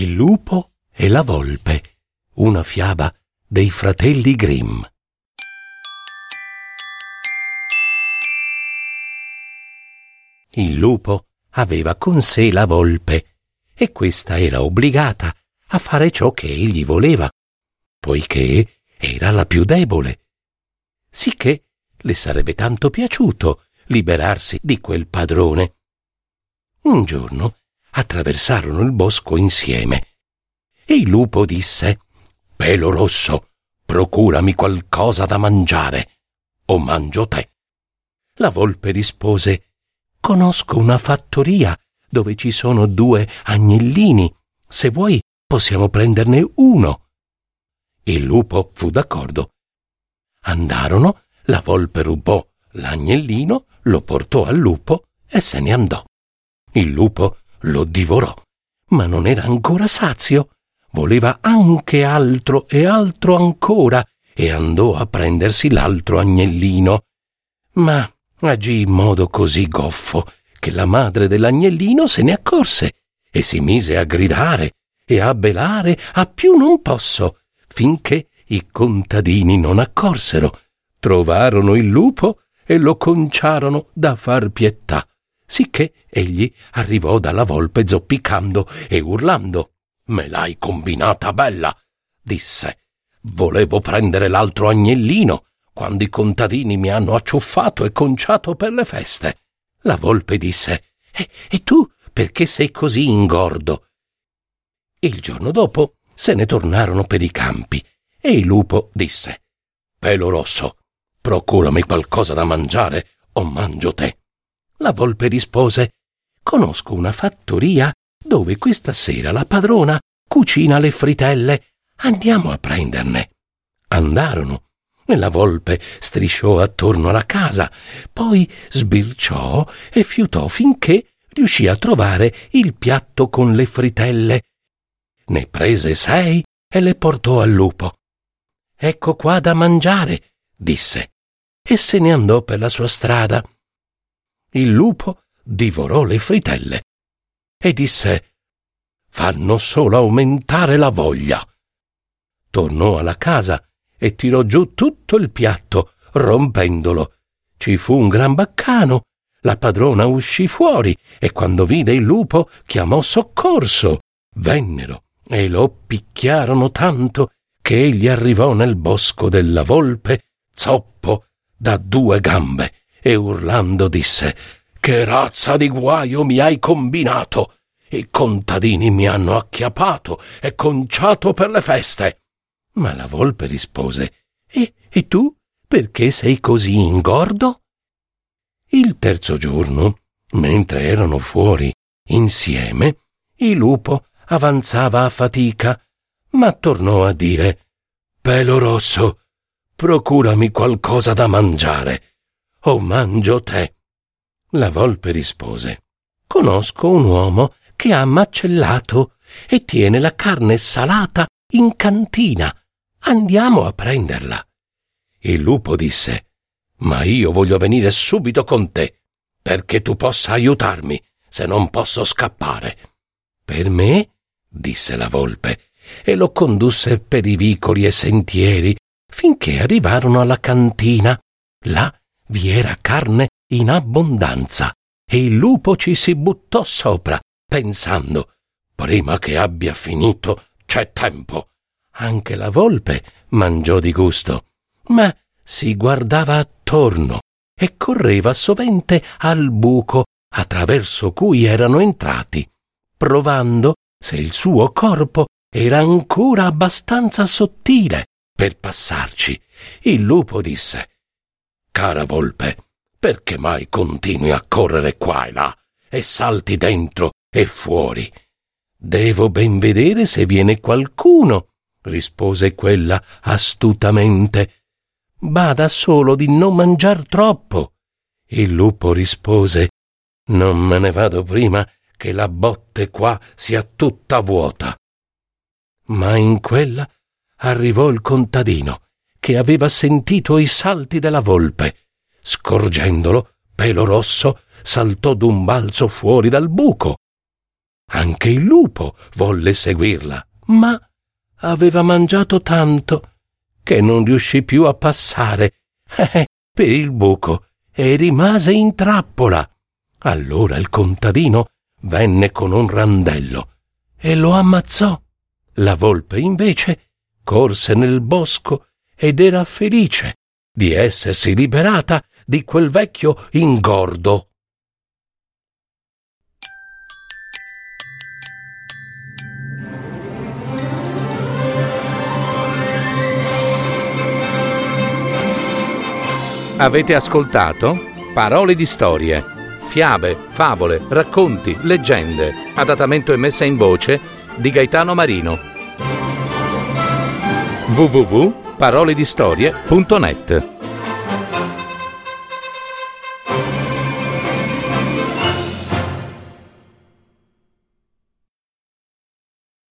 Il lupo e la volpe. Una fiaba dei fratelli Grimm. Il lupo aveva con sé la volpe e questa era obbligata a fare ciò che egli voleva, poiché era la più debole. Sicché le sarebbe tanto piaciuto liberarsi di quel padrone. Un giorno attraversarono il bosco insieme e il lupo disse Pelo rosso, procurami qualcosa da mangiare, o mangio te. La volpe rispose Conosco una fattoria dove ci sono due agnellini. Se vuoi possiamo prenderne uno. Il lupo fu d'accordo. Andarono, la volpe rubò l'agnellino, lo portò al lupo e se ne andò. Il lupo lo divorò, ma non era ancora sazio. Voleva anche altro e altro ancora e andò a prendersi l'altro agnellino. Ma agì in modo così goffo che la madre dell'agnellino se ne accorse e si mise a gridare e a belare a più non posso, finché i contadini non accorsero, trovarono il lupo e lo conciarono da far pietà, sicché egli arrivò dalla volpe zoppicando e urlando. Me l'hai combinata bella, disse. Volevo prendere l'altro agnellino, quando i contadini mi hanno acciuffato e conciato per le feste. La volpe disse E, e tu perché sei così ingordo? Il giorno dopo se ne tornarono per i campi e il lupo disse Pelo rosso, procurami qualcosa da mangiare o mangio te. La volpe rispose Conosco una fattoria dove questa sera la padrona cucina le fritelle. Andiamo a prenderne. Andarono e la volpe strisciò attorno alla casa, poi sbirciò e fiutò finché riuscì a trovare il piatto con le fritelle. Ne prese sei e le portò al lupo. Ecco qua da mangiare, disse, e se ne andò per la sua strada. Il lupo divorò le fritelle e disse fanno solo aumentare la voglia. Tornò alla casa e tirò giù tutto il piatto, rompendolo. Ci fu un gran baccano. La padrona uscì fuori e quando vide il lupo chiamò soccorso. Vennero e lo picchiarono tanto che egli arrivò nel bosco della volpe, zoppo, da due gambe, e urlando disse Che razza di guaio mi hai combinato! I contadini mi hanno acchiappato e conciato per le feste. Ma la volpe rispose E, e tu perché sei così ingordo? Il terzo giorno, mentre erano fuori insieme, il lupo avanzava a fatica, ma tornò a dire Pelo rosso, procurami qualcosa da mangiare, o mangio te. La volpe rispose Conosco un uomo che ha macellato e tiene la carne salata in cantina Andiamo a prenderla. Il lupo disse Ma io voglio venire subito con te, perché tu possa aiutarmi, se non posso scappare. Per me? disse la volpe, e lo condusse per i vicoli e sentieri, finché arrivarono alla cantina. Là vi era carne in abbondanza, e il lupo ci si buttò sopra, pensando Prima che abbia finito c'è tempo. Anche la volpe mangiò di gusto, ma si guardava attorno e correva sovente al buco attraverso cui erano entrati, provando se il suo corpo era ancora abbastanza sottile per passarci. Il lupo disse Cara volpe, perché mai continui a correre qua e là e salti dentro e fuori? Devo ben vedere se viene qualcuno, rispose quella astutamente. Bada solo di non mangiar troppo. Il lupo rispose Non me ne vado prima che la botte qua sia tutta vuota. Ma in quella arrivò il contadino, che aveva sentito i salti della volpe. Scorgendolo, pelo rosso, saltò d'un balzo fuori dal buco. Anche il lupo volle seguirla, ma aveva mangiato tanto che non riuscì più a passare eh, per il buco e rimase in trappola. Allora il contadino venne con un randello e lo ammazzò. La volpe invece corse nel bosco ed era felice di essersi liberata di quel vecchio ingordo. Avete ascoltato Parole di storie, fiabe, favole, racconti, leggende, adattamento e messa in voce di Gaetano Marino. www.paroledistorie.net